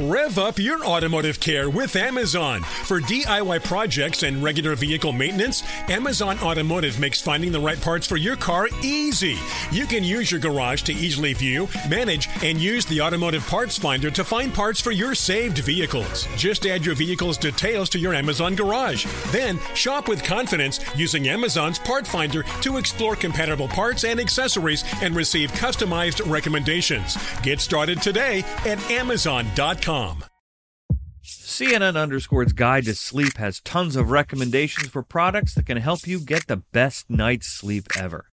Rev up your automotive care with Amazon. For DIY projects and regular vehicle maintenance, Amazon Automotive makes finding the right parts for your car easy. You can use your garage to easily view, manage, and use the automotive parts finder to find parts for your saved vehicles. Just add your vehicle's details to your Amazon garage. Then shop with confidence using Amazon's part finder to explore compatible parts and accessories and receive customized recommendations. Get started today at Amazon.com. CNN Underscore's Guide to Sleep has tons of recommendations for products that can help you get the best night's sleep ever.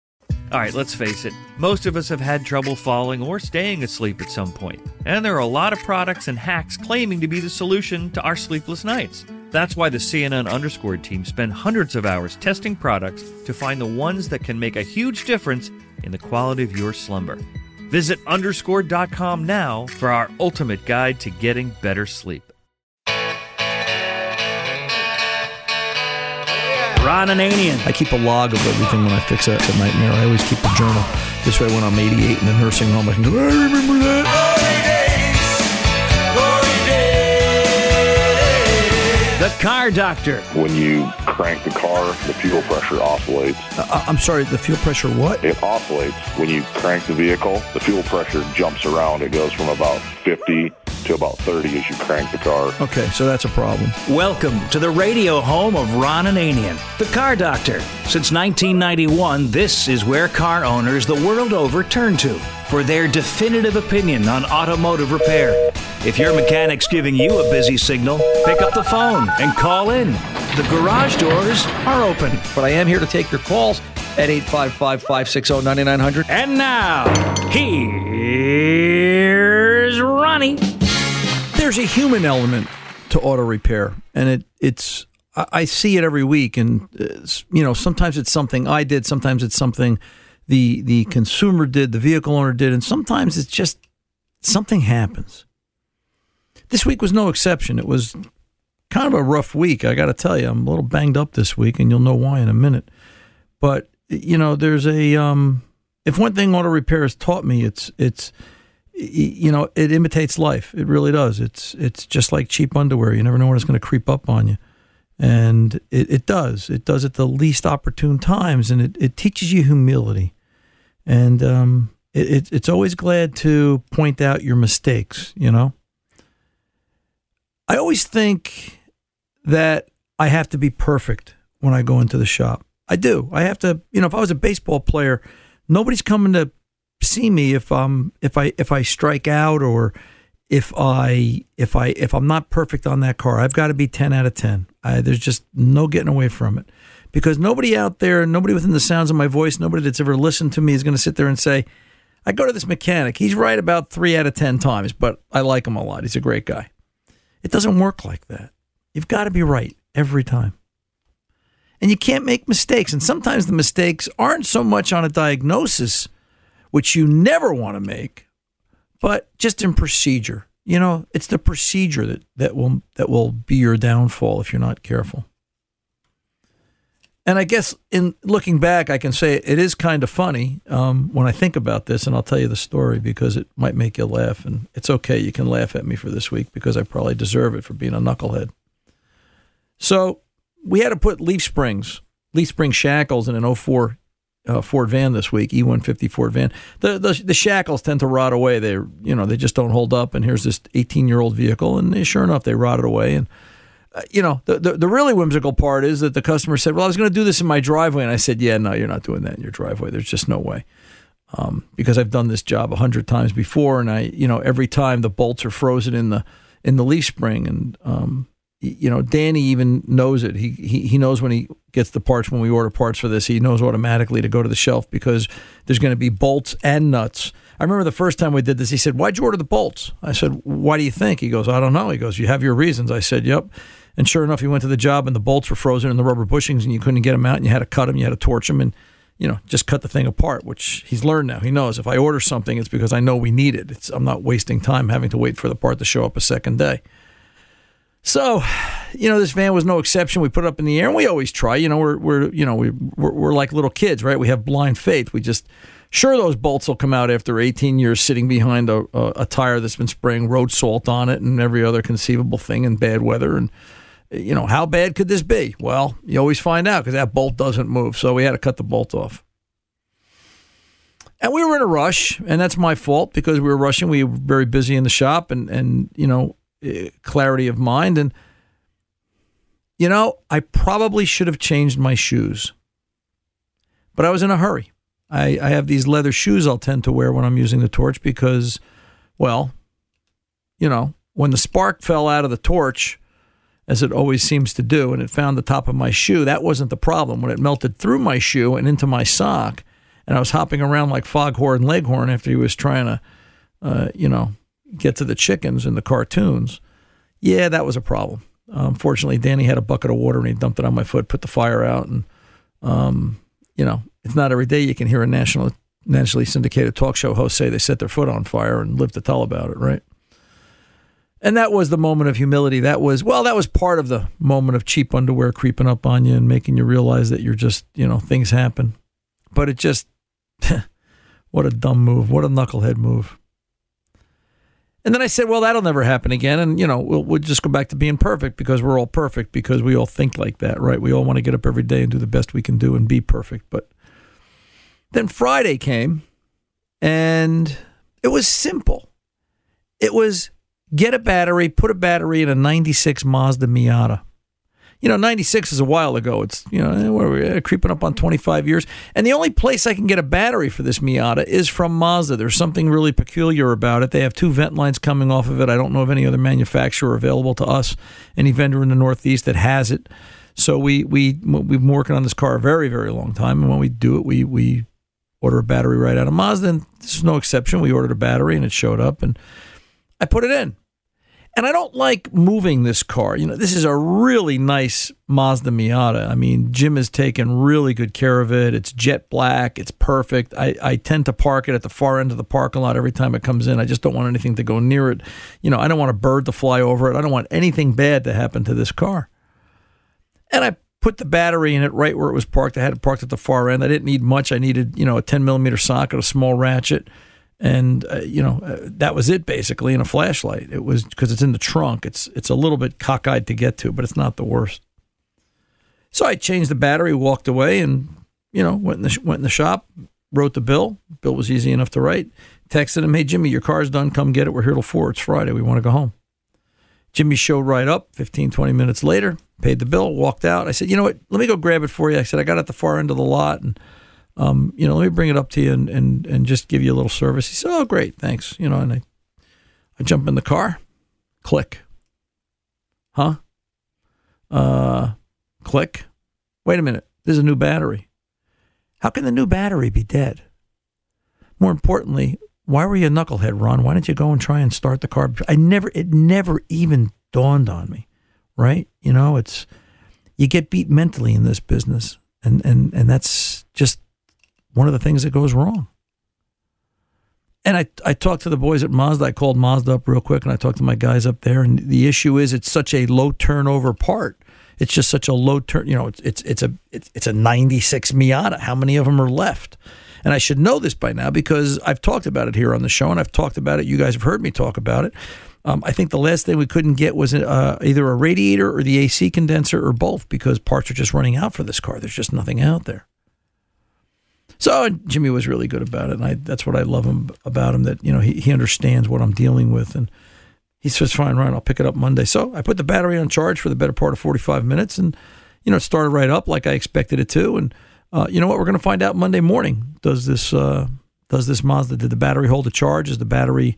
All right, let's face it, most of us have had trouble falling or staying asleep at some point, and there are a lot of products and hacks claiming to be the solution to our sleepless nights. That's why the CNN Underscored team spend hundreds of hours testing products to find the ones that can make a huge difference in the quality of your slumber. Visit underscore.com now for our ultimate guide to getting better sleep. Ron Ananian. I keep a log of everything when I fix a, a nightmare. I always keep a journal. This way, when I'm 88 in the nursing home, I can go, I remember that. The Car Doctor. When you crank the car, the fuel pressure oscillates. Uh, I'm sorry, the fuel pressure what? It oscillates. When you crank the vehicle, the fuel pressure jumps around. It goes from about 50 to about 30 as you crank the car. Okay, so that's a problem. Welcome to the radio home of Ron Ananian, the Car Doctor. Since 1991, this is where car owners the world over turn to for their definitive opinion on automotive repair. If your mechanic's giving you a busy signal, pick up the phone and call in. The garage doors are open. But I am here to take your calls at 855 560 9900. And now, here's Ronnie. There's a human element to auto repair, and it it's I I see it every week, and uh, you know sometimes it's something I did, sometimes it's something the the consumer did, the vehicle owner did, and sometimes it's just something happens. This week was no exception. It was kind of a rough week. I got to tell you, I'm a little banged up this week, and you'll know why in a minute. But you know, there's a um, if one thing auto repair has taught me, it's it's you know it imitates life. It really does. It's it's just like cheap underwear. You never know when it's going to creep up on you, and it, it does. It does at the least opportune times, and it, it teaches you humility. And um, it, it, it's always glad to point out your mistakes. You know. I always think that I have to be perfect when I go into the shop. I do. I have to, you know, if I was a baseball player, nobody's coming to see me if I'm if I if I strike out or if I if I if I'm not perfect on that car. I've got to be 10 out of 10. I, there's just no getting away from it. Because nobody out there, nobody within the sounds of my voice, nobody that's ever listened to me is going to sit there and say, I go to this mechanic. He's right about 3 out of 10 times, but I like him a lot. He's a great guy. It doesn't work like that. You've got to be right every time. And you can't make mistakes. And sometimes the mistakes aren't so much on a diagnosis, which you never want to make, but just in procedure. You know, it's the procedure that, that will that will be your downfall if you're not careful. And I guess in looking back, I can say it is kind of funny um, when I think about this, and I'll tell you the story because it might make you laugh. And it's okay. You can laugh at me for this week because I probably deserve it for being a knucklehead. So we had to put leaf springs, leaf spring shackles in an 04 uh, Ford van this week, E150 Ford van. The, the the shackles tend to rot away. They you know they just don't hold up. And here's this 18 year old vehicle, and sure enough, they rotted away. And uh, you know the, the, the really whimsical part is that the customer said, "Well, I was going to do this in my driveway," and I said, "Yeah, no, you're not doing that in your driveway. There's just no way." Um, because I've done this job a hundred times before, and I, you know, every time the bolts are frozen in the in the leaf spring, and um, you know, Danny even knows it. He, he he knows when he gets the parts when we order parts for this. He knows automatically to go to the shelf because there's going to be bolts and nuts. I remember the first time we did this. He said, "Why'd you order the bolts?" I said, "Why do you think?" He goes, "I don't know." He goes, "You have your reasons." I said, "Yep." And sure enough, he went to the job and the bolts were frozen in the rubber bushings and you couldn't get them out and you had to cut them. You had to torch them and you know just cut the thing apart. Which he's learned now. He knows if I order something, it's because I know we need it. It's, I'm not wasting time having to wait for the part to show up a second day. So, you know, this van was no exception. We put it up in the air, and we always try. You know, we're we're you know we we're, we're like little kids, right? We have blind faith. We just sure those bolts will come out after 18 years sitting behind a, a, a tire that's been spraying road salt on it and every other conceivable thing in bad weather. And you know, how bad could this be? Well, you always find out because that bolt doesn't move. So we had to cut the bolt off. And we were in a rush, and that's my fault because we were rushing. We were very busy in the shop, and and you know clarity of mind. And, you know, I probably should have changed my shoes, but I was in a hurry. I, I have these leather shoes I'll tend to wear when I'm using the torch because, well, you know, when the spark fell out of the torch, as it always seems to do, and it found the top of my shoe, that wasn't the problem. When it melted through my shoe and into my sock, and I was hopping around like Foghorn Leghorn after he was trying to, uh, you know, get to the chickens in the cartoons, yeah, that was a problem. Unfortunately, Danny had a bucket of water and he dumped it on my foot, put the fire out, and um, you know, it's not every day you can hear a national, nationally syndicated talk show host say they set their foot on fire and live to tell about it, right? And that was the moment of humility. That was well, that was part of the moment of cheap underwear creeping up on you and making you realize that you're just, you know, things happen. But it just, what a dumb move! What a knucklehead move! And then I said, well, that'll never happen again. And, you know, we'll, we'll just go back to being perfect because we're all perfect because we all think like that, right? We all want to get up every day and do the best we can do and be perfect. But then Friday came and it was simple. It was get a battery, put a battery in a 96 Mazda Miata you know, 96 is a while ago. It's, you know, eh, we're creeping up on 25 years. And the only place I can get a battery for this Miata is from Mazda. There's something really peculiar about it. They have two vent lines coming off of it. I don't know of any other manufacturer available to us, any vendor in the Northeast that has it. So we, we, we've been working on this car a very, very long time. And when we do it, we, we order a battery right out of Mazda. And this is no exception. We ordered a battery and it showed up and I put it in. And I don't like moving this car. You know, this is a really nice Mazda Miata. I mean, Jim has taken really good care of it. It's jet black. It's perfect. I, I tend to park it at the far end of the parking lot every time it comes in. I just don't want anything to go near it. You know, I don't want a bird to fly over it. I don't want anything bad to happen to this car. And I put the battery in it right where it was parked. I had it parked at the far end. I didn't need much. I needed, you know, a 10 millimeter socket, a small ratchet and uh, you know uh, that was it basically in a flashlight. It was because it's in the trunk. It's it's a little bit cockeyed to get to but it's not the worst. So i changed the battery walked away and you know went in the went in the shop wrote the bill. Bill was easy enough to write. Texted him hey jimmy your car's done. Come get it. We're here till 4 it's friday. We want to go home. Jimmy showed right up. 15 20 minutes later paid the bill walked out. I said you know what? Let me go grab it for you. I said i got at the far end of the lot and um, you know, let me bring it up to you and, and, and just give you a little service. He said, oh, great, thanks. You know, and I, I jump in the car, click. Huh? Uh, click. Wait a minute. There's a new battery. How can the new battery be dead? More importantly, why were you a knucklehead, Ron? Why didn't you go and try and start the car? I never, it never even dawned on me, right? You know, it's, you get beat mentally in this business. And, and, and that's just one of the things that goes wrong. And I, I talked to the boys at Mazda. I called Mazda up real quick and I talked to my guys up there. And the issue is it's such a low turnover part. It's just such a low turn. You know, it's it's it's a it's, it's a '96 Miata. How many of them are left? And I should know this by now because I've talked about it here on the show, and I've talked about it. You guys have heard me talk about it. Um, I think the last thing we couldn't get was uh, either a radiator or the AC condenser or both because parts are just running out for this car. There's just nothing out there. So Jimmy was really good about it, and I, that's what I love him about him. That you know he, he understands what I'm dealing with, and he says, "Fine, Ryan, I'll pick it up Monday." So I put the battery on charge for the better part of 45 minutes, and you know it started right up like I expected it to. And uh, you know what? We're going to find out Monday morning. Does this uh, does this Mazda did the battery hold a charge? Is the battery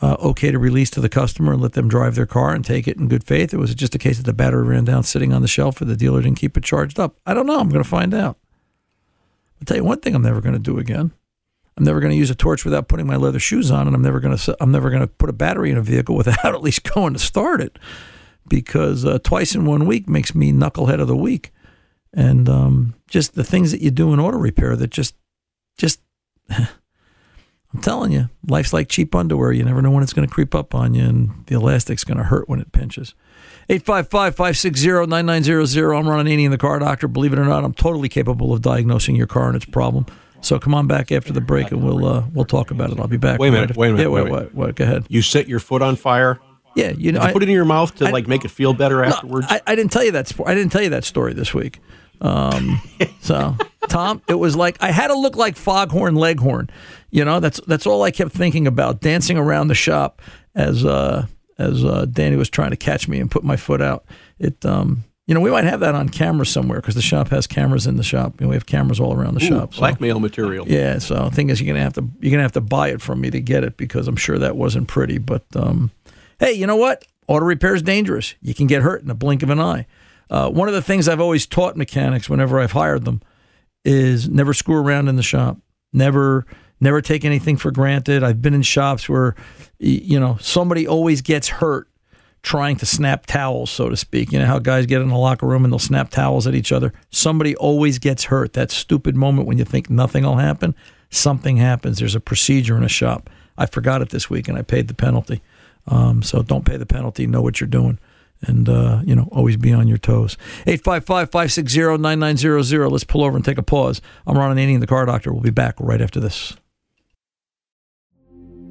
uh, okay to release to the customer and let them drive their car and take it in good faith? Or was it just a case that the battery ran down sitting on the shelf or the dealer didn't keep it charged up? I don't know. I'm going to find out. I'll tell you one thing I'm never going to do again. I'm never going to use a torch without putting my leather shoes on, and I'm never going to I'm never going to put a battery in a vehicle without at least going to start it, because uh, twice in one week makes me knucklehead of the week, and um, just the things that you do in auto repair that just just I'm telling you, life's like cheap underwear. You never know when it's going to creep up on you, and the elastic's going to hurt when it pinches. 855 560 9900. I'm running Ron Ananian the car doctor. Believe it or not, I'm totally capable of diagnosing your car and its problem. So come on back after the break and we'll uh, we'll talk about it. I'll be back. Wait a minute. Wait a minute. Yeah, wait, wait, wait, wait, Go ahead. You set your foot on fire. Yeah, you know, you I, put it in your mouth to I- like make it feel better afterwards. I, I didn't tell you that. I didn't tell you that story this week. Um, so, Tom, it was like I had to look like Foghorn Leghorn. You know, that's that's all I kept thinking about, dancing around the shop as uh, as uh, Danny was trying to catch me and put my foot out. It, um, you know, we might have that on camera somewhere because the shop has cameras in the shop. You know, we have cameras all around the Ooh, shop. so- blackmail material. yeah, so the thing is, you're gonna have to you're gonna have to buy it from me to get it because I'm sure that wasn't pretty. But um, hey, you know what? Auto repair is dangerous. You can get hurt in the blink of an eye. Uh, one of the things I've always taught mechanics whenever I've hired them is never screw around in the shop. Never never take anything for granted. I've been in shops where you know somebody always gets hurt trying to snap towels, so to speak. You know how guys get in the locker room and they'll snap towels at each other? Somebody always gets hurt. That stupid moment when you think nothing will happen, something happens. There's a procedure in a shop. I forgot it this week and I paid the penalty. Um, so don't pay the penalty. Know what you're doing. And, uh, you know, always be on your toes. 855 560 9900. Let's pull over and take a pause. I'm Ron Ananian, the car doctor. We'll be back right after this.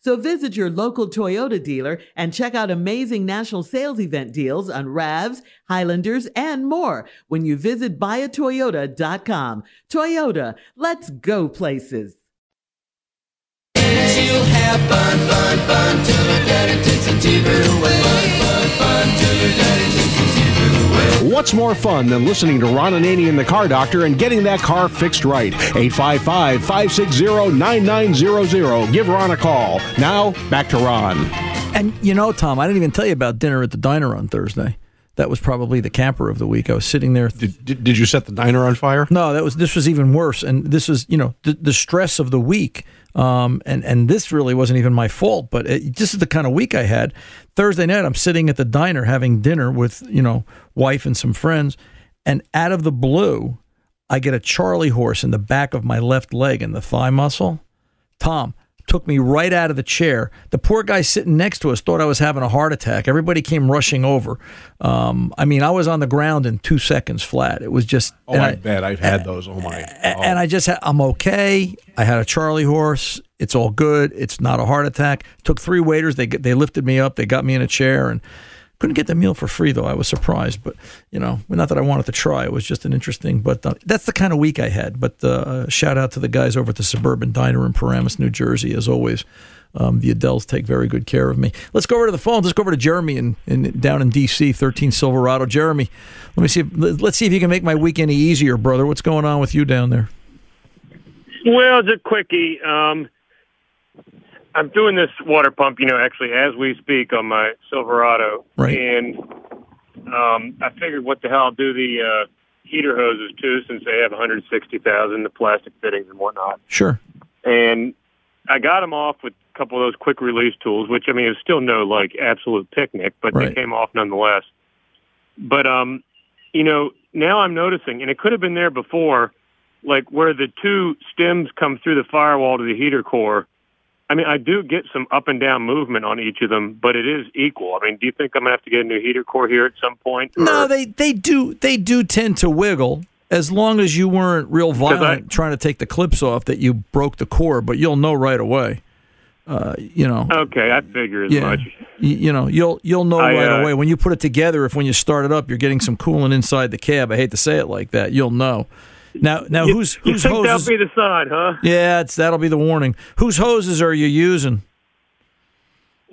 So visit your local Toyota dealer and check out amazing national sales event deals on RAVs, Highlanders, and more when you visit buyatoyota.com. Toyota, let's go places. Fun, fun, fun What's more fun than listening to Ron Ananian the Car Doctor and getting that car fixed right? 855 560 9900. Give Ron a call. Now, back to Ron. And you know, Tom, I didn't even tell you about dinner at the diner on Thursday. That was probably the camper of the week. I was sitting there. Did, did, did you set the diner on fire? No, that was this was even worse. And this was, you know, the, the stress of the week. Um, and and this really wasn't even my fault, but it, this is the kind of week I had. Thursday night, I'm sitting at the diner having dinner with you know wife and some friends, and out of the blue, I get a Charlie horse in the back of my left leg and the thigh muscle. Tom took me right out of the chair. The poor guy sitting next to us thought I was having a heart attack. Everybody came rushing over. Um, I mean, I was on the ground in two seconds flat. It was just. Oh, I, I, bet I've had those. Oh my! Oh. And I just had. I'm okay. I had a Charlie horse. It's all good. It's not a heart attack. Took three waiters. They they lifted me up. They got me in a chair and. Couldn't get the meal for free though. I was surprised, but you know, not that I wanted to try. It was just an interesting. But uh, that's the kind of week I had. But uh, shout out to the guys over at the Suburban Diner in Paramus, New Jersey, as always. Um, the Adells take very good care of me. Let's go over to the phone. Let's go over to Jeremy in, in down in D.C. 13 Silverado. Jeremy, let me see. If, let's see if you can make my week any easier, brother. What's going on with you down there? Well, it's a quickie. Um, I'm doing this water pump, you know, actually as we speak on my Silverado, right. and um, I figured, what the hell, I'll do the uh, heater hoses too, since they have 160,000, the plastic fittings and whatnot. Sure. And I got them off with a couple of those quick release tools, which I mean, it's still no like absolute picnic, but right. they came off nonetheless. But um, you know, now I'm noticing, and it could have been there before, like where the two stems come through the firewall to the heater core I mean, I do get some up and down movement on each of them, but it is equal. I mean, do you think I'm gonna have to get a new heater core here at some point? Or? No, they they do they do tend to wiggle as long as you weren't real violent I, trying to take the clips off that you broke the core, but you'll know right away. Uh, you know. Okay, I figure as yeah, much. You, you, know, you'll you'll know I, right uh, away when you put it together. If when you start it up, you're getting some coolant inside the cab. I hate to say it like that. You'll know. Now, now, you, whose you whose think hoses? That'll be the sign, huh? Yeah, it's that'll be the warning. Whose hoses are you using?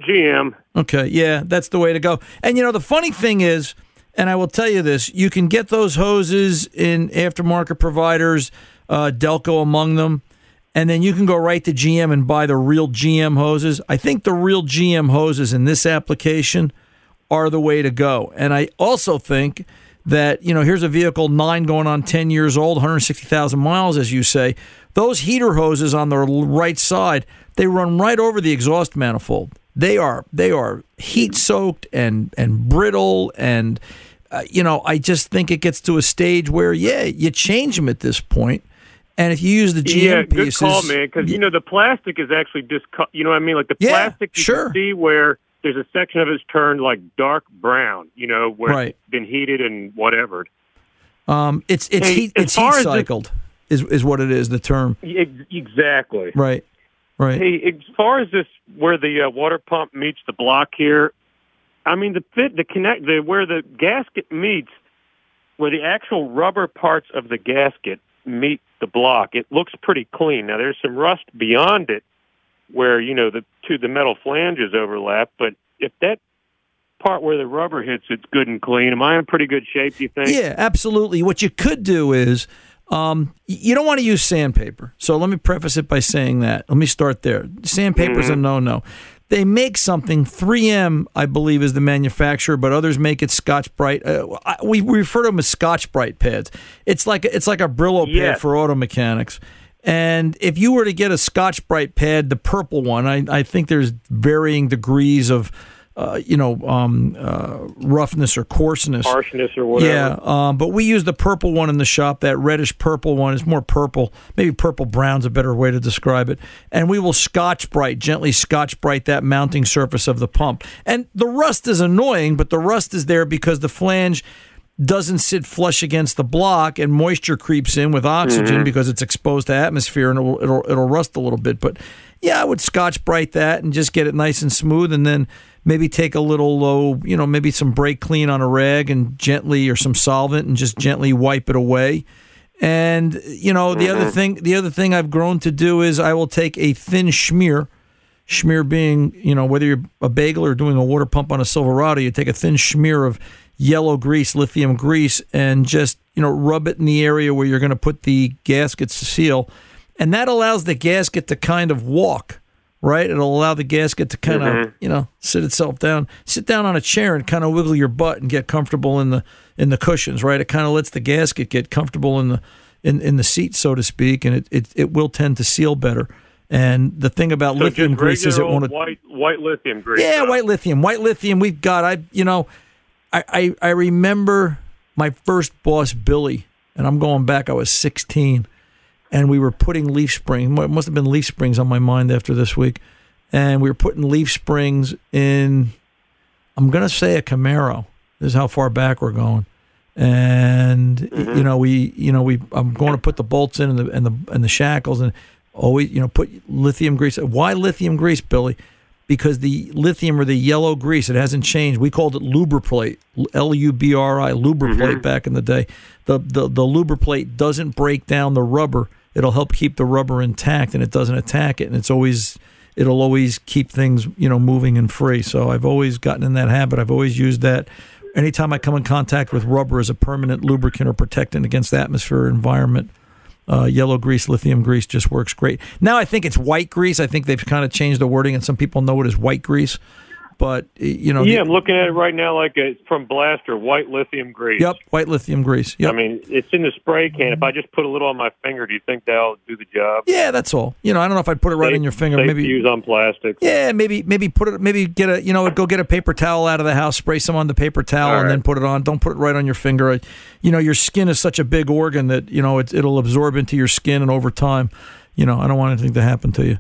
GM. Okay, yeah, that's the way to go. And you know, the funny thing is, and I will tell you this: you can get those hoses in aftermarket providers, uh, Delco among them, and then you can go right to GM and buy the real GM hoses. I think the real GM hoses in this application are the way to go. And I also think that you know here's a vehicle nine going on 10 years old 160000 miles as you say those heater hoses on the right side they run right over the exhaust manifold they are they are heat soaked and and brittle and uh, you know i just think it gets to a stage where yeah you change them at this point and if you use the GM yeah, good call, man. Because you know the plastic is actually just, you know what I mean. Like the Yeah, plastic, you sure. can see where there's a section of it's turned like dark brown. You know where Right. it's been heated and whatever. um, it's it's Hey, heat it's heat as the- cycled is is what it is the term Exactly. right right Hey, as far as this, where the uh, water pump meets the block here, I mean the fit, the connect, the where the gasket meets, where the actual rubber parts of the gasket meet the block, it looks pretty clean. Now there's some rust beyond it where you know the two the metal flanges overlap, but if that part where the rubber hits it's good and clean, am I in pretty good shape? Do you think? Yeah, absolutely. What you could do is um, you don't want to use sandpaper. So let me preface it by saying that. Let me start there. Sandpaper's a Mhm. no no. They make something 3M, I believe, is the manufacturer, but others make it Scotch Brite. Uh, we, we refer to them as Scotch Brite pads. It's like it's like a Brillo pad for auto mechanics. And if you were to get a Scotch Brite pad, the purple one, I, I think there's varying degrees of, uh, you know, um, uh, roughness or coarseness. Harshness or whatever. Yeah, um, but we use the purple one in the shop. That reddish purple one is more purple. Maybe purple brown's a better way to describe it. And we will Scotch Brite, gently Scotch Brite that mounting surface of the pump. And the rust is annoying, but the rust is there because the flange doesn't sit flush against the block and moisture creeps in with oxygen Mhm. because it's exposed to atmosphere and it'll, it'll it'll rust a little bit but yeah I would Scotch Brite that and just get it nice and smooth and then maybe take a little low you know maybe some brake clean on a rag and gently or some solvent and just gently wipe it away and you know the other Mhm. thing the other thing I've grown to do is I will take a thin schmear schmear being, you know, whether you're a bagel or doing a water pump on a Silverado, you take a thin schmear of yellow grease, lithium grease, and just, you know, rub it in the area where you're going to put the gaskets to seal. And that allows the gasket to kind of walk, right? It'll allow the gasket to kind Mhm. of, you know, sit itself down, sit down on a chair and kind of wiggle your butt and get comfortable in the in the cushions, right? It kind of lets the gasket get comfortable in the in, in the seat, so to speak, and it, it, it will tend to seal better. And the thing about So lithium grease is it won't white white lithium grease. yeah, huh? white lithium. White lithium. We've got. I. You know, I, I. I remember my first boss, Billy, and I'm going back. I was 16, and we were putting leaf springs. It must have been leaf springs on my mind after this week, and we were putting leaf springs in. I'm gonna say a Camaro. This is how far back we're going. And mm-hmm. you know we, you know we, I'm going to put the bolts in and the and the and the shackles and always, you know, put lithium grease. Why lithium grease, Billy? Because the lithium or the yellow grease, it hasn't changed. We called it lubriplate, L U B R I, lubriplate mm-hmm. back in the day. The, the the lubriplate doesn't break down the rubber. It'll help keep the rubber intact, and it doesn't attack it. And it's always it'll always keep things you know moving and free. So I've always gotten in that habit. I've always used that. Anytime I come in contact with rubber as a permanent lubricant or protectant against the atmosphere or environment, uh, yellow grease, lithium grease just works great. Now I think it's white grease. I think they've kind of changed the wording, and some people know it as white grease. But you know, yeah, the- I'm looking at it right now, like it's from Blaster, white lithium grease. Yep, white lithium grease. Yep. I mean, it's in the spray can. If I just put a little on my finger, do you think that'll do the job? Yeah, that's all. You know, I don't know if I'd put it right Safe- on your finger. Maybe use on plastic. Yeah, maybe maybe put it. Maybe get a you know go get a paper towel out of the house, spray some on the paper towel, All and then put it on. Don't put it right on your finger. You know, your skin is such a big organ that you know it, it'll absorb into your skin, and over time, you know, I don't want anything to happen to you.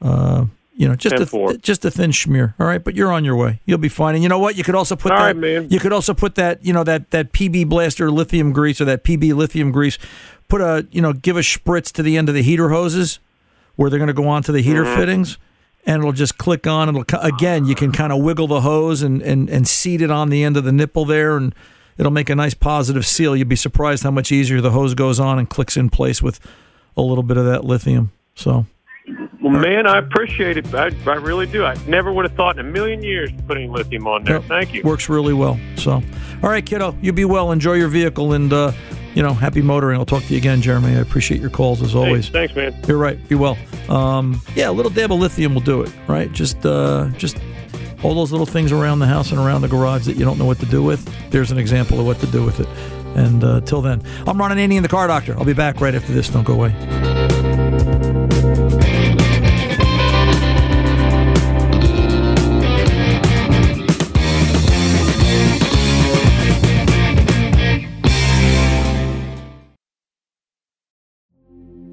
Uh, you know, just Ten a four. just a thin schmear. All right, but you're on your way. You'll be fine. And you know what? You could also put All that. right. You could also put that. You know that that PB Blaster lithium grease or that PB lithium grease. Put a you know give a spritz to the end of the heater hoses where they're going to go onto the heater Mhm. fittings and it'll just click on it'll again you can kind of wiggle the hose and, and and seat it on the end of the nipple there and it'll make a nice positive seal you'd be surprised how much easier the hose goes on and clicks in place with a little bit of that lithium so Well, man, I appreciate it. I, I really do. I never would have thought in a million years putting lithium on there. Yep. Thank you. works really well so all right kiddo you be well enjoy your vehicle and uh you know happy motoring i'll talk to you again jeremy i appreciate your calls as Hey, always thanks, man. You're right. Be well. Um, yeah, a little dab of lithium will do it. Right. Just uh, just all those little things around the house and around the garage that you don't know what to do with. There's an example of what to do with it. And uh, till then, I'm Ron Ananian, the car doctor. I'll be back right after this. Don't go away.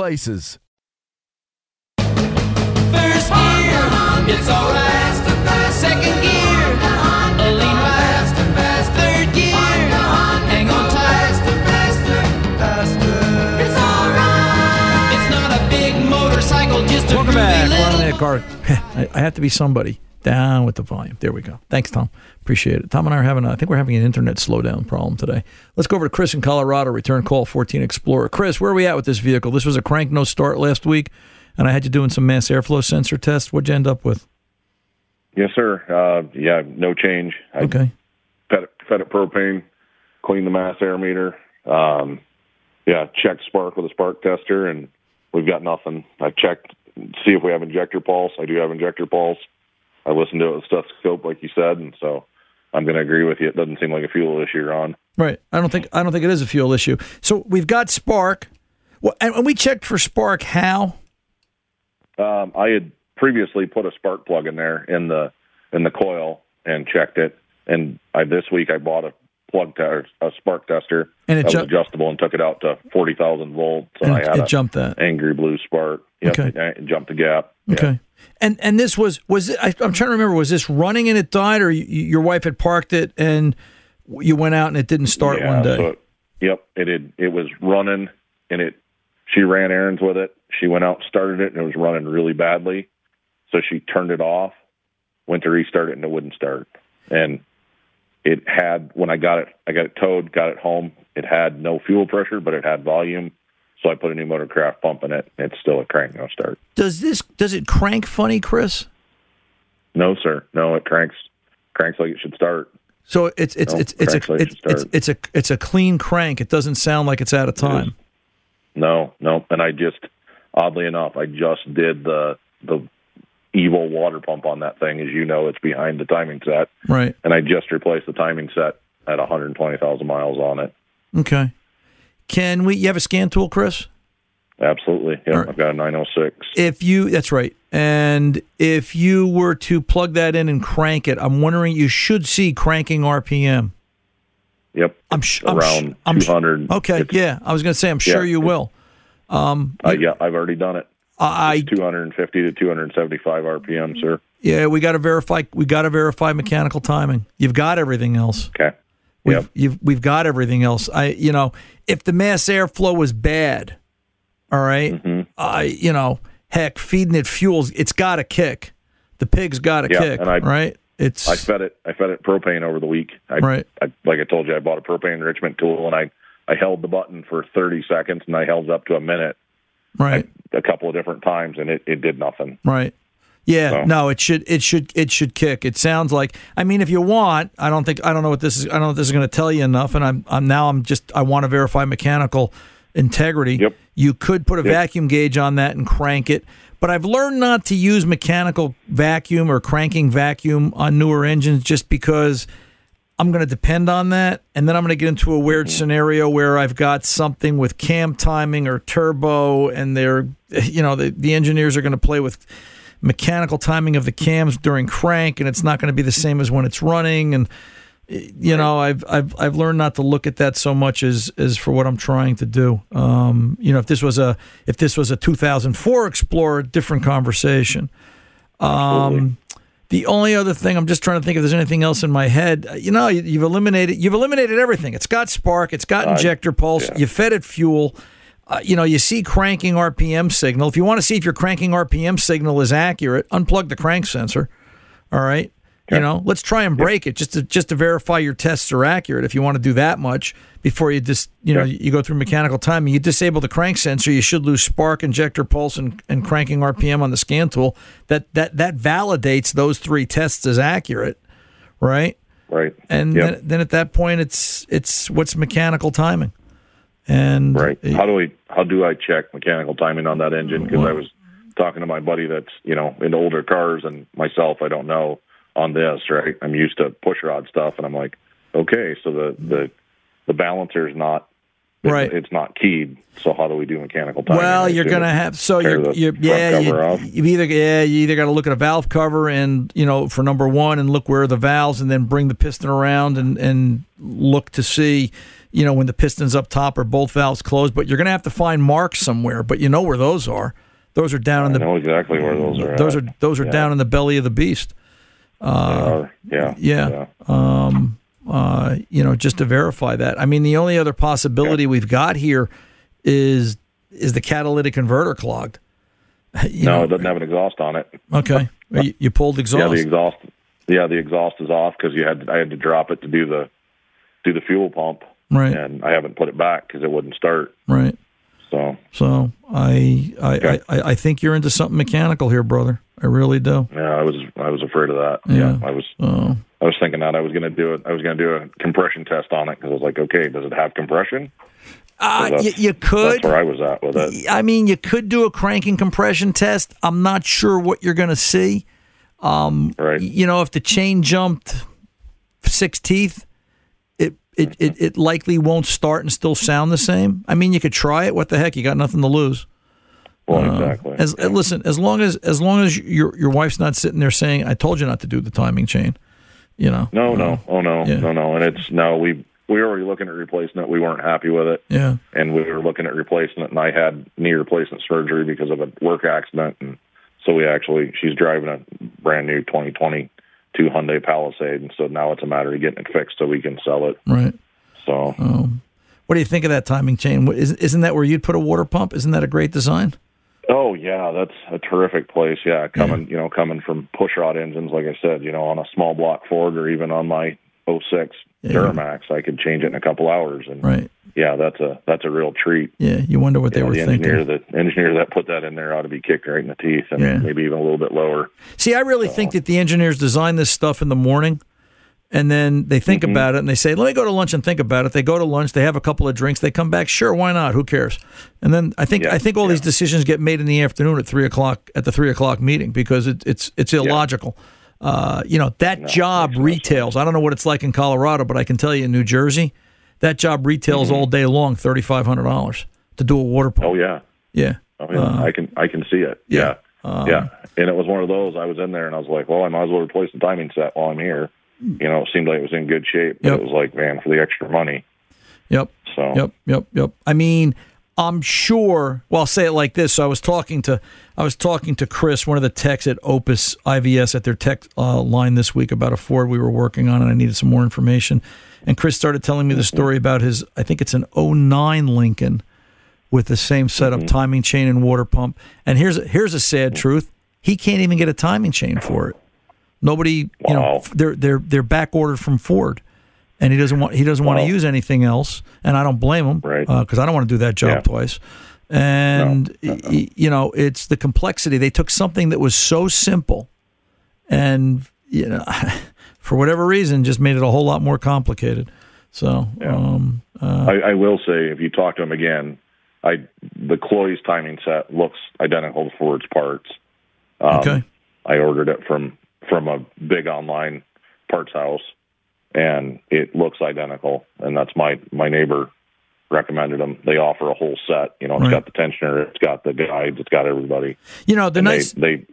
places. First gear, it's alright. Second gear, a lean right. Third gear, hang on tight. It's alright. It's not a big motorcycle, just a Welcome back. little Ron and Nick I, I have to be somebody. Down with the volume. There we go. Thanks, Tom. Appreciate it. Tom and I are having, a, I think we're having an internet slowdown problem today. Let's go over to Chris in Colorado. Return call 14 Explorer. Chris, where are we at with this vehicle? This was a crank no start last week, and I had you doing some mass airflow sensor tests. What'd you end up with? Yes, sir. Uh, yeah, no change. I Okay. fed it, fed it propane, cleaned the mass air meter. Um, yeah, checked spark with a spark tester, and we've got nothing. I checked, see if we have injector pulse. I do have injector pulse. I listened to it with stethoscope, like you said, and so I'm going to agree with you. It doesn't seem like a fuel issue, Ron. Right. I don't think I don't think it is a fuel issue. So we've got Spark. Well, and and we checked for Spark. How? Um, I had previously put a spark plug in there in the in the coil and checked it, and I, this week I bought a plug te- a spark tester And it that ju- was adjustable and took it out to forty thousand volts, and, And I had it jumped that. angry blue spark. Yep, Okay. it jumped the gap. Okay. And and this was was it, I, I'm trying to remember was this running and it died or you, your wife had parked it and you went out and it didn't start yeah, one day. So yep, it had, it was running, and it. She ran errands with it. She went out, started it, and it was running really badly. So she turned it off, went to restart it, and it wouldn't start. And it had when I got it, I got it towed, got it home. It had no fuel pressure, but it had volume. So I put a new motorcraft pump in it. It's still a crank no start. Does this does it crank funny, Chris? No, sir. No, it cranks cranks like it should start. So it's it's No, it's it's a like it it's it's a it's a clean crank. It doesn't sound like it's out of time. No, no. And I just, oddly enough, I just did the the evil water pump on that thing. As you know, it's behind the timing set, Right. and I just replaced the timing set at 120,000 miles on it. Okay. Can we? You have a scan tool, Chris? Absolutely. Yeah, I've got a 906. If you, that's right. And if you were to plug that in and crank it, I'm wondering you should see cranking RPM. Yep. I'm, sh- I'm sh- around I'm sh- 200. Okay, yeah. I was going to say, I'm sure Yeah, you will. Um, Uh, yeah, I've already done it. I 250 to 275 RPM, sir. yeah, we got to verify. We got to verify mechanical timing. You've got everything else. Okay. We've you've, we've got everything else. I you know if the mass airflow was bad, all right, Mm-hmm. I you know heck feeding it fuels. It's got to kick. The pig's got to Yeah, kick, and I- right? It's I fed it. I fed it propane over the week. I, Right. I, like I told you, I bought a propane enrichment tool, and I I held the button for 30 seconds, and I held it up to a minute right. a couple of different times, and it, it did nothing. Right. Yeah, So- no, it should it should it should kick. It sounds like I mean if you want, I don't think I don't know what this is I don't know if this is going to tell you enough and I'm I'm now I'm just I want to verify mechanical integrity. Yep. You could put a Yep. vacuum gauge on that and crank it, but I've learned not to use mechanical vacuum or cranking vacuum on newer engines just because I'm going to depend on that, and then I'm going to get into a weird scenario where I've got something with cam timing or turbo, and they're, you know, the, the engineers are going to play with mechanical timing of the cams during crank, and it's not going to be the same as when it's running. And you know, I've I've I've learned not to look at that so much as as for what I'm trying to do. Um, you know, if this was a if this was a 2004 Explorer, different conversation. Um, the only other thing I'm just trying to think if there's anything else in my head. You know, you- you've eliminated you've eliminated everything. It's got spark, it's got Uh, injector pulse. yeah. You fed it fuel. Uh, you know, you see cranking RPM signal. If you want to see if your cranking RPM signal is accurate, unplug the crank sensor. All right. You know, let's try and break it just to just to verify your tests are accurate. If you want to do that much before you just you know you go through mechanical timing, you disable the crank sensor. You should lose spark, injector pulse, and, and cranking RPM on the scan tool. That that that validates those three tests as accurate, right? Right. And Yep. then, then at that point, it's it's what's mechanical timing, and Right. How do we? How do I check mechanical timing on that engine? Because I was talking to my buddy that's you know in older cars and myself. I don't know on this. Right. I'm used to push rod stuff, and I'm like, okay, so the the the balancer's not Right. It's not keyed. So how do we do mechanical timing? Well, you're going to have so you're, you're yeah you you've either yeah you either got to look at a valve cover and you know for number one and look where are the valves and then bring the piston around and and look to see you know when the piston's up top or both valves closed. But you're going to have to find marks somewhere. But you know where those are. Those are down in I the know exactly where those are. those at. are those are Yeah. down in the belly of the beast. Uh, yeah. yeah. Um, uh, you know, just to verify that. I mean, the only other possibility we've got here is is the catalytic converter clogged. You no, know- it doesn't have an exhaust on it. Okay, you, you pulled exhaust. Yeah, the exhaust. Yeah, the exhaust is off because you had I had to drop it to do the do the fuel pump, Right. and I haven't put it back because it wouldn't start. Right. So So I I, I I think you're into something mechanical here, brother. I really do. yeah, I was I was afraid of that. Yeah. I was Oh. I was thinking that I was going to do it. I was going to do a compression test on it because I was like, okay, does it have compression? Uh, you, you could. That's where I was at with it. I mean, you could do a cranking compression test. I'm not sure what you're going to see. Um, right. You know, if the chain jumped six teeth, it, it, it, likely won't start and still sound the same. I mean, you could try it. What the heck? You got nothing to lose. Well, Uh, exactly. As listen, as long as as long as your your wife's not sitting there saying, "I told you not to do the timing chain," you know. No, no, oh no, Yeah. no, no. And it's no. We we were already looking at replacement. We weren't happy with it. Yeah. and we were looking at replacement, and I had knee replacement surgery because of a work accident and so we actually she's driving a brand new 2022 Hyundai Palisade and so now it's a matter of getting it fixed so we can sell it. Right. So Um, what do you think of that timing chain? Isn't isn't that where you'd put a water pump? Isn't that a great design? Oh yeah, that's a terrific place. Yeah, coming you know coming from pushrod engines, like I said, you know on a small block Ford or even on my 06 Yeah. Duramax, I could change it in a couple hours. And Right. yeah, that's a that's a real treat. Yeah, you wonder what they know, were the thinking. The engineer that put that in there ought to be kicked right in the teeth and Yeah. maybe even a little bit lower. See, I really think that the engineers design this stuff in the morning and then they think Mm-hmm. about it and they say, "Let me go to lunch and think about it." They go to lunch, they have a couple of drinks, they come back. Sure, why not? Who cares? And then I think I think all these decisions get made in the afternoon at three o'clock at the three o'clock meeting because it, it's it's illogical. Uh, you know that job retails. I don't know what it's like in Colorado, but I can tell you in New Jersey, that job retails all day long thirty five hundred dollars to do a water pump. Mm-hmm. Oh yeah. Yeah. Oh yeah. Uh, I can I can see it. yeah. Yeah. Um, yeah. And it was one of those. I was in there and I was like, well, I might as well replace the timing set while I'm here. You know, it seemed like it was in good shape, but Yep. it was like, man, for the extra money. Yep. So Yep, yep, yep. I mean, I'm sure. Well, I'll say it like this. So I was talking to I was talking to Chris, one of the techs at Opus IVS at their tech uh, line this week about a Ford we were working on, and I needed some more information. And Chris started telling me the story about his. I think it's an 09 Lincoln with the same setup, timing chain and water pump. And here's here's a sad truth: he can't even get a timing chain for it. Nobody, you know, they're they're they're back ordered from Ford, and he doesn't want he doesn't want to use anything else, and I don't blame him, right? Because I don't want to do that job Yeah. twice. And y- y- you know, it's the complexity. They took something that was so simple, and you know, for whatever reason, just made it a whole lot more complicated. So, um, uh, I, I will say, if you talk to him again, I the Cloyes timing set looks identical to Ford's parts. Um, Okay. I ordered it from from a big online parts house, and it looks identical. And that's my my neighbor recommended them. They offer a whole set. You know, it's Right. got the tensioner, it's got the guides, it's got everybody. you know, the And nice they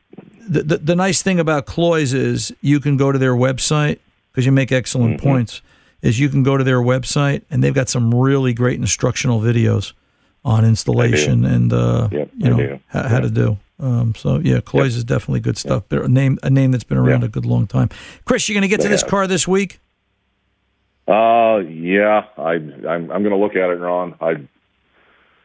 the, the, the nice thing about Cloyes is you can go to their website because you make excellent Mm-hmm. points. Is you can go to their website and they've got some really great instructional videos on installation and uh, Yep, you know do. how, to do. Um, so yeah, Cloyes is definitely good stuff. They're a name a name that's been around a good long time. Chris, You're going to get to this have. car this week? Uh, yeah, I, I'm, I'm going to look at it, Ron. I,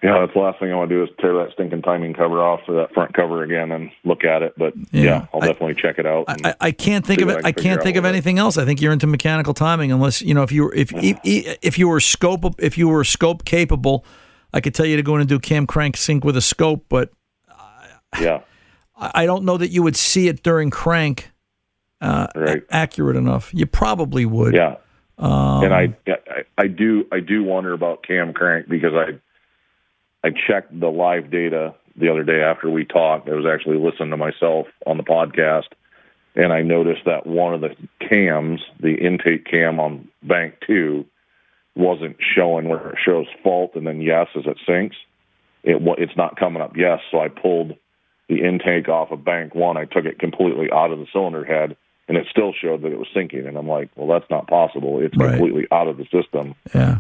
yeah, that's the last thing I want to do is tear that stinking timing cover off for that front cover again and look at it. But Yeah, yeah, I'll definitely check it out. I, I can't think of it. can I can't think of with it. anything else. I think you're into mechanical timing, unless you know if you were if if, if you were scope if you were scope capable. I could tell you to go in and do cam crank sync with a scope, but Yeah, I I don't know that you would see it during crank uh, Right. accurate enough. You probably would. yeah. Um, and I, I, I do, I do wonder about Cam Crank because I, I checked the live data the other day after we talked. I was actually listening to myself on the podcast, and I noticed that one of the cams, the intake cam on bank two, wasn't showing where it shows fault and then yes as it syncs. It it's not coming up yes, so I pulled the intake off of bank one. I took it completely out of the cylinder head, and it still showed that it was syncing. And I'm like, well, that's not possible. It's Right. completely out of the system. Yeah.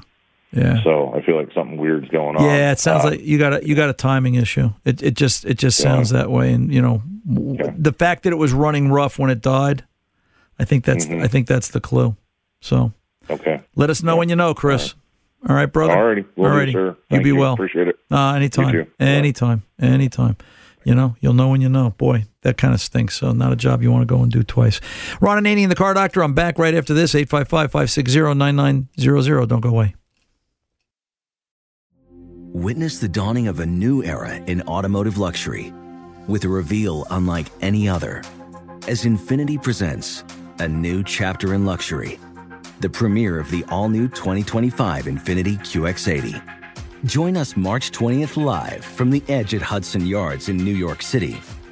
Yeah. So I feel like something weird's going on. Yeah, it sounds Uh, like you got a you got a timing issue. It it just it just Yeah. sounds that way, and you know the fact that it was running rough when it died, I think that's Mhm. I think that's the clue. So Okay. let us know when you know, Chris. All right, brother. Alrighty. Will do, Alrighty. sir. You Thank be you. well. Appreciate it. Uh, anytime. You. Anytime. Anytime. You know, you'll know when you know. Boy, that kind of stinks. So, not a job you want to go and do twice. Ron Ananian, the Car Doctor. I'm back right after this. 855 560 9900. Don't go away. Witness the dawning of a new era in automotive luxury with a reveal unlike any other as Infiniti presents a new chapter in luxury, the premiere of the all new 2025 Infiniti QX80. Join us March 20th live from the edge at Hudson Yards in New York City,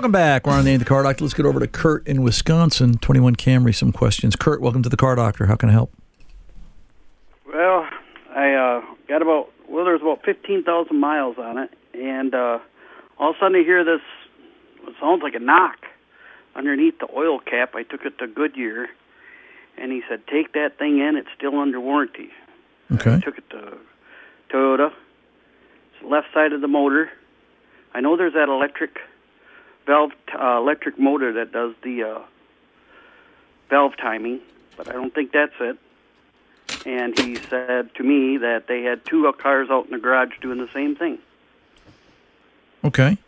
Welcome back. We're on the, the Car Doctor. Let's get over to Kurt in Wisconsin, 21 Camry. Some questions. Kurt, welcome to the Car Doctor. How can I help? Well, I uh, got about well, there's about fifteen thousand miles on it, and uh, all of a sudden I hear this. It sounds like a knock underneath the oil cap. I took it to Goodyear, and he said, "Take that thing in. It's still under warranty." Okay. I took it to Toyota. It's the left side of the motor. I know there's that electric valve, uh, electric motor that does the uh, valve timing, but I don't think that's it. And he said to me that they had two cars out in the garage doing the same thing. Okay.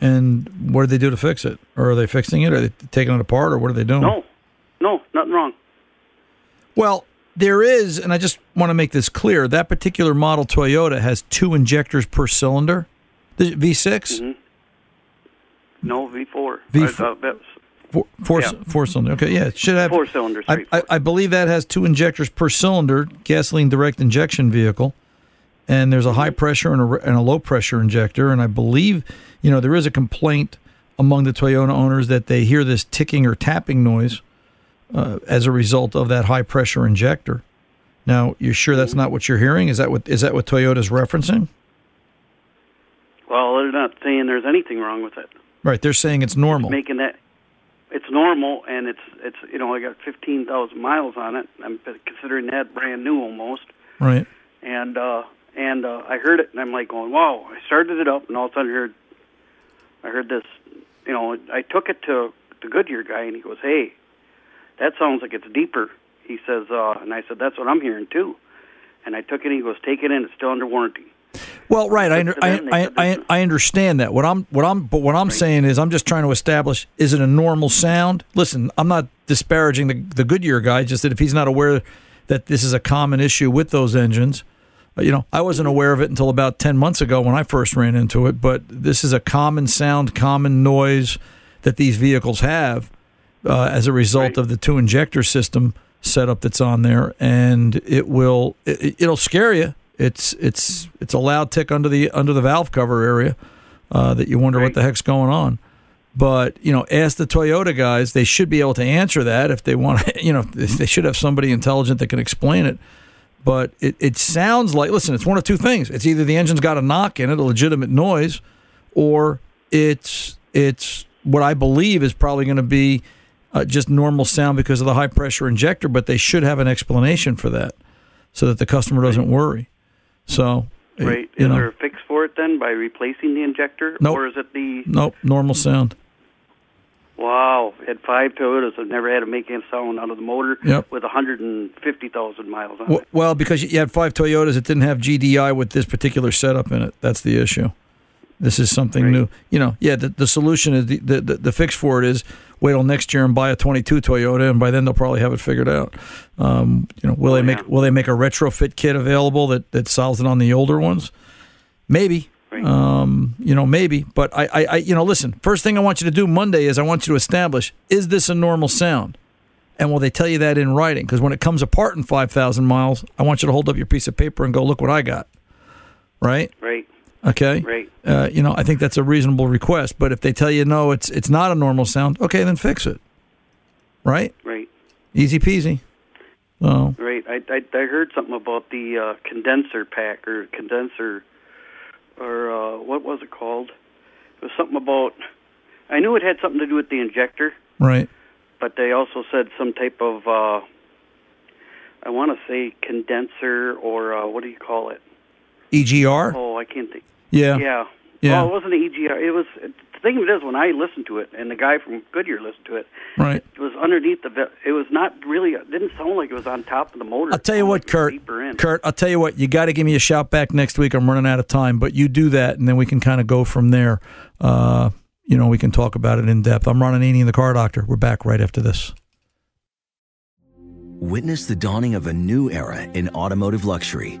And what did they do to fix it? Or are they fixing it? Are they taking it apart? Or what are they doing? No, no, nothing wrong. Well, there is, and I just want to make this clear that particular model Toyota has two injectors per cylinder. The V6? hmm No, V4. V4. Uh, Four, four, Yeah. four cylinder. Okay, yeah, it should have Four cylinders. I, I, I believe that has two injectors per cylinder, gasoline direct injection vehicle, and there's a high pressure and a, and a low pressure injector. And I believe, you know, there is a complaint among the Toyota owners that they hear this ticking or tapping noise uh, as a result of that high pressure injector. Now, you're sure that's not what you're hearing? Is that what is that what Toyota's referencing? well, they're not saying there's anything wrong with it. Right, they're saying it's normal. Making that it's normal, and it's it's you know I got fifteen thousand miles on it. I'm considering that brand new almost. Right. and uh and uh I heard it and I'm like going, Wow, I started it up and all of a sudden I heard I heard this you know, I took it to the Goodyear guy and he goes, Hey, that sounds like it's deeper. He says, uh and I said, That's what I'm hearing too. And I took it and he goes, Take it in, it's still under warranty. Well, right. I, under, to them, I, I, I, understand that. What I'm what I'm but what I'm saying is I'm just trying to establish is it a normal sound? Listen, I'm not disparaging the the Goodyear guy. Just that if he's not aware that this is a common issue with those engines, uh, you know, I wasn't aware of it until about ten months ago when I first ran into it. But this is a common sound, common noise that these vehicles have uh, as a result of the two injector system setup that's on there, and it will it, it'll scare you. It's it's it's a loud tick under the under the valve cover area uh, that you wonder what the heck's going on. But you know, ask the Toyota guys; they should be able to answer that if they want. To, You know, they should have somebody intelligent that can explain it. But it, it sounds like listen, it's one of two things. It's either the engine's got a knock in it, a legitimate noise, or it's it's what I believe is probably going to be uh, just normal sound because of the high pressure injector. But they should have an explanation for that, so that the customer doesn't worry. So Right. Is know. there a fix for it then by replacing the injector, Nope. or is it the? Nope, normal sound. Wow, had five Toyotas. I've never had to make a sound out of the motor Yep. with 150,000 miles on W- it. Well, because you had five Toyotas that didn't have GDI with this particular setup in it. That's the issue. This is something new. You know, yeah. The, the solution is the, the the the fix for it is wait till next year and buy a 22 Toyota, and by then they'll probably have it figured out. Um, you know, will they make will they make a retrofit kit available that that solves it on the older ones? Maybe. Um, you know, maybe. But I, I, I, you know, listen. First thing I want you to do Monday is I want you to establish: is this a normal sound? And will they tell you that in writing? Because when it comes apart in 5,000 miles, I want you to hold up your piece of paper and go, look what I got. Right? Right. Okay. Right. Uh, you know, I think that's a reasonable request. But if they tell you no, it's it's not a normal sound. Okay, then fix it. Right? Right. Easy peasy. So Right. I, I I heard something about the uh, condenser pack or condenser, or uh, what was it called? It was something about. I knew it had something to do with the injector, right. but they also said some type of. Uh, I want to say condenser or uh, what do you call it? EGR. Oh, I can't think. Yeah. Yeah. Yeah. Well, it wasn't an EGR. It was the thing of it is when I listened to it, and the guy from Goodyear listened to it. Right. It was underneath the. ve- It was not really. It didn't sound like it was on top of the motor. I'll tell you what, Kurt. Kurt, I'll tell you what. You got to give me a shout back next week. I'm running out of time, but you do that, and then we can kind of go from there. Uh, you know, we can talk about it in depth. I'm Ron Ananian, the car doctor. We're back right after this. Witness the dawning of a new era in automotive luxury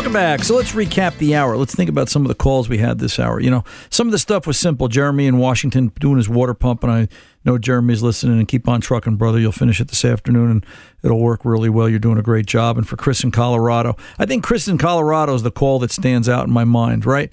Welcome back. So let's recap the hour. Let's think about some of the calls we had this hour. You know, some of the stuff was simple. Jeremy in Washington doing his water pump, and I know Jeremy's listening and keep on trucking, brother. You'll finish it this afternoon and it'll work really well. You're doing a great job. And for Chris in Colorado, I think Chris in Colorado is the call that stands out in my mind, right?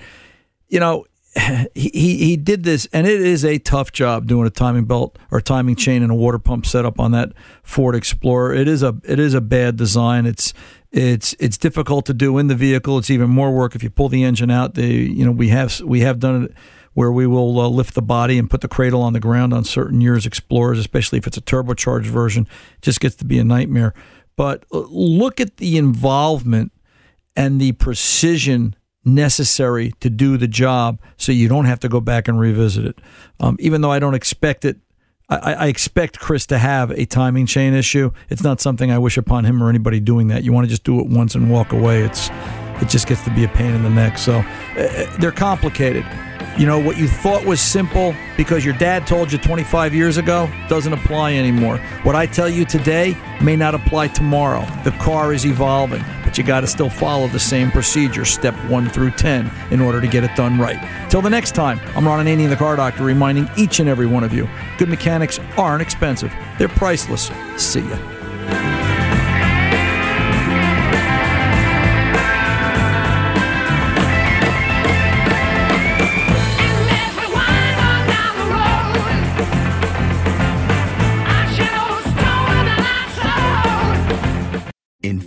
You know, he, he did this, and it is a tough job doing a timing belt or timing chain and a water pump setup on that Ford Explorer. It is a it is a bad design. It's it's it's difficult to do in the vehicle. It's even more work if you pull the engine out. They you know we have we have done it where we will uh, lift the body and put the cradle on the ground on certain years Explorers, especially if it's a turbocharged version. It just gets to be a nightmare. But uh, look at the involvement and the precision necessary to do the job so you don't have to go back and revisit it. Um, even though I don't expect it, I, I, expect Chris to have a timing chain issue. It's not something I wish upon him or anybody doing that. You want to just do it once and walk away. It's it just gets to be a pain in the neck. So uh, they're complicated. You know, what you thought was simple because your dad told you 25 years ago doesn't apply anymore. What I tell you today may not apply tomorrow. The car is evolving, but you got to still follow the same procedure, step 1 through 10, in order to get it done right. Till the next time, I'm Ron Ananian, the car doctor, reminding each and every one of you good mechanics aren't expensive, they're priceless. See ya.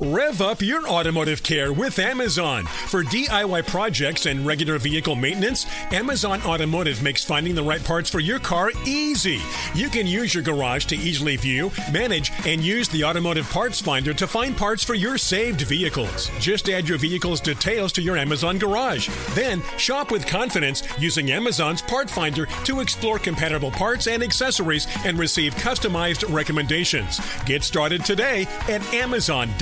Rev up your automotive care with Amazon. For DIY projects and regular vehicle maintenance, Amazon Automotive makes finding the right parts for your car easy. You can use your garage to easily view, manage, and use the automotive parts finder to find parts for your saved vehicles. Just add your vehicle's details to your Amazon garage. Then shop with confidence using Amazon's part finder to explore compatible parts and accessories and receive customized recommendations. Get started today at Amazon.com.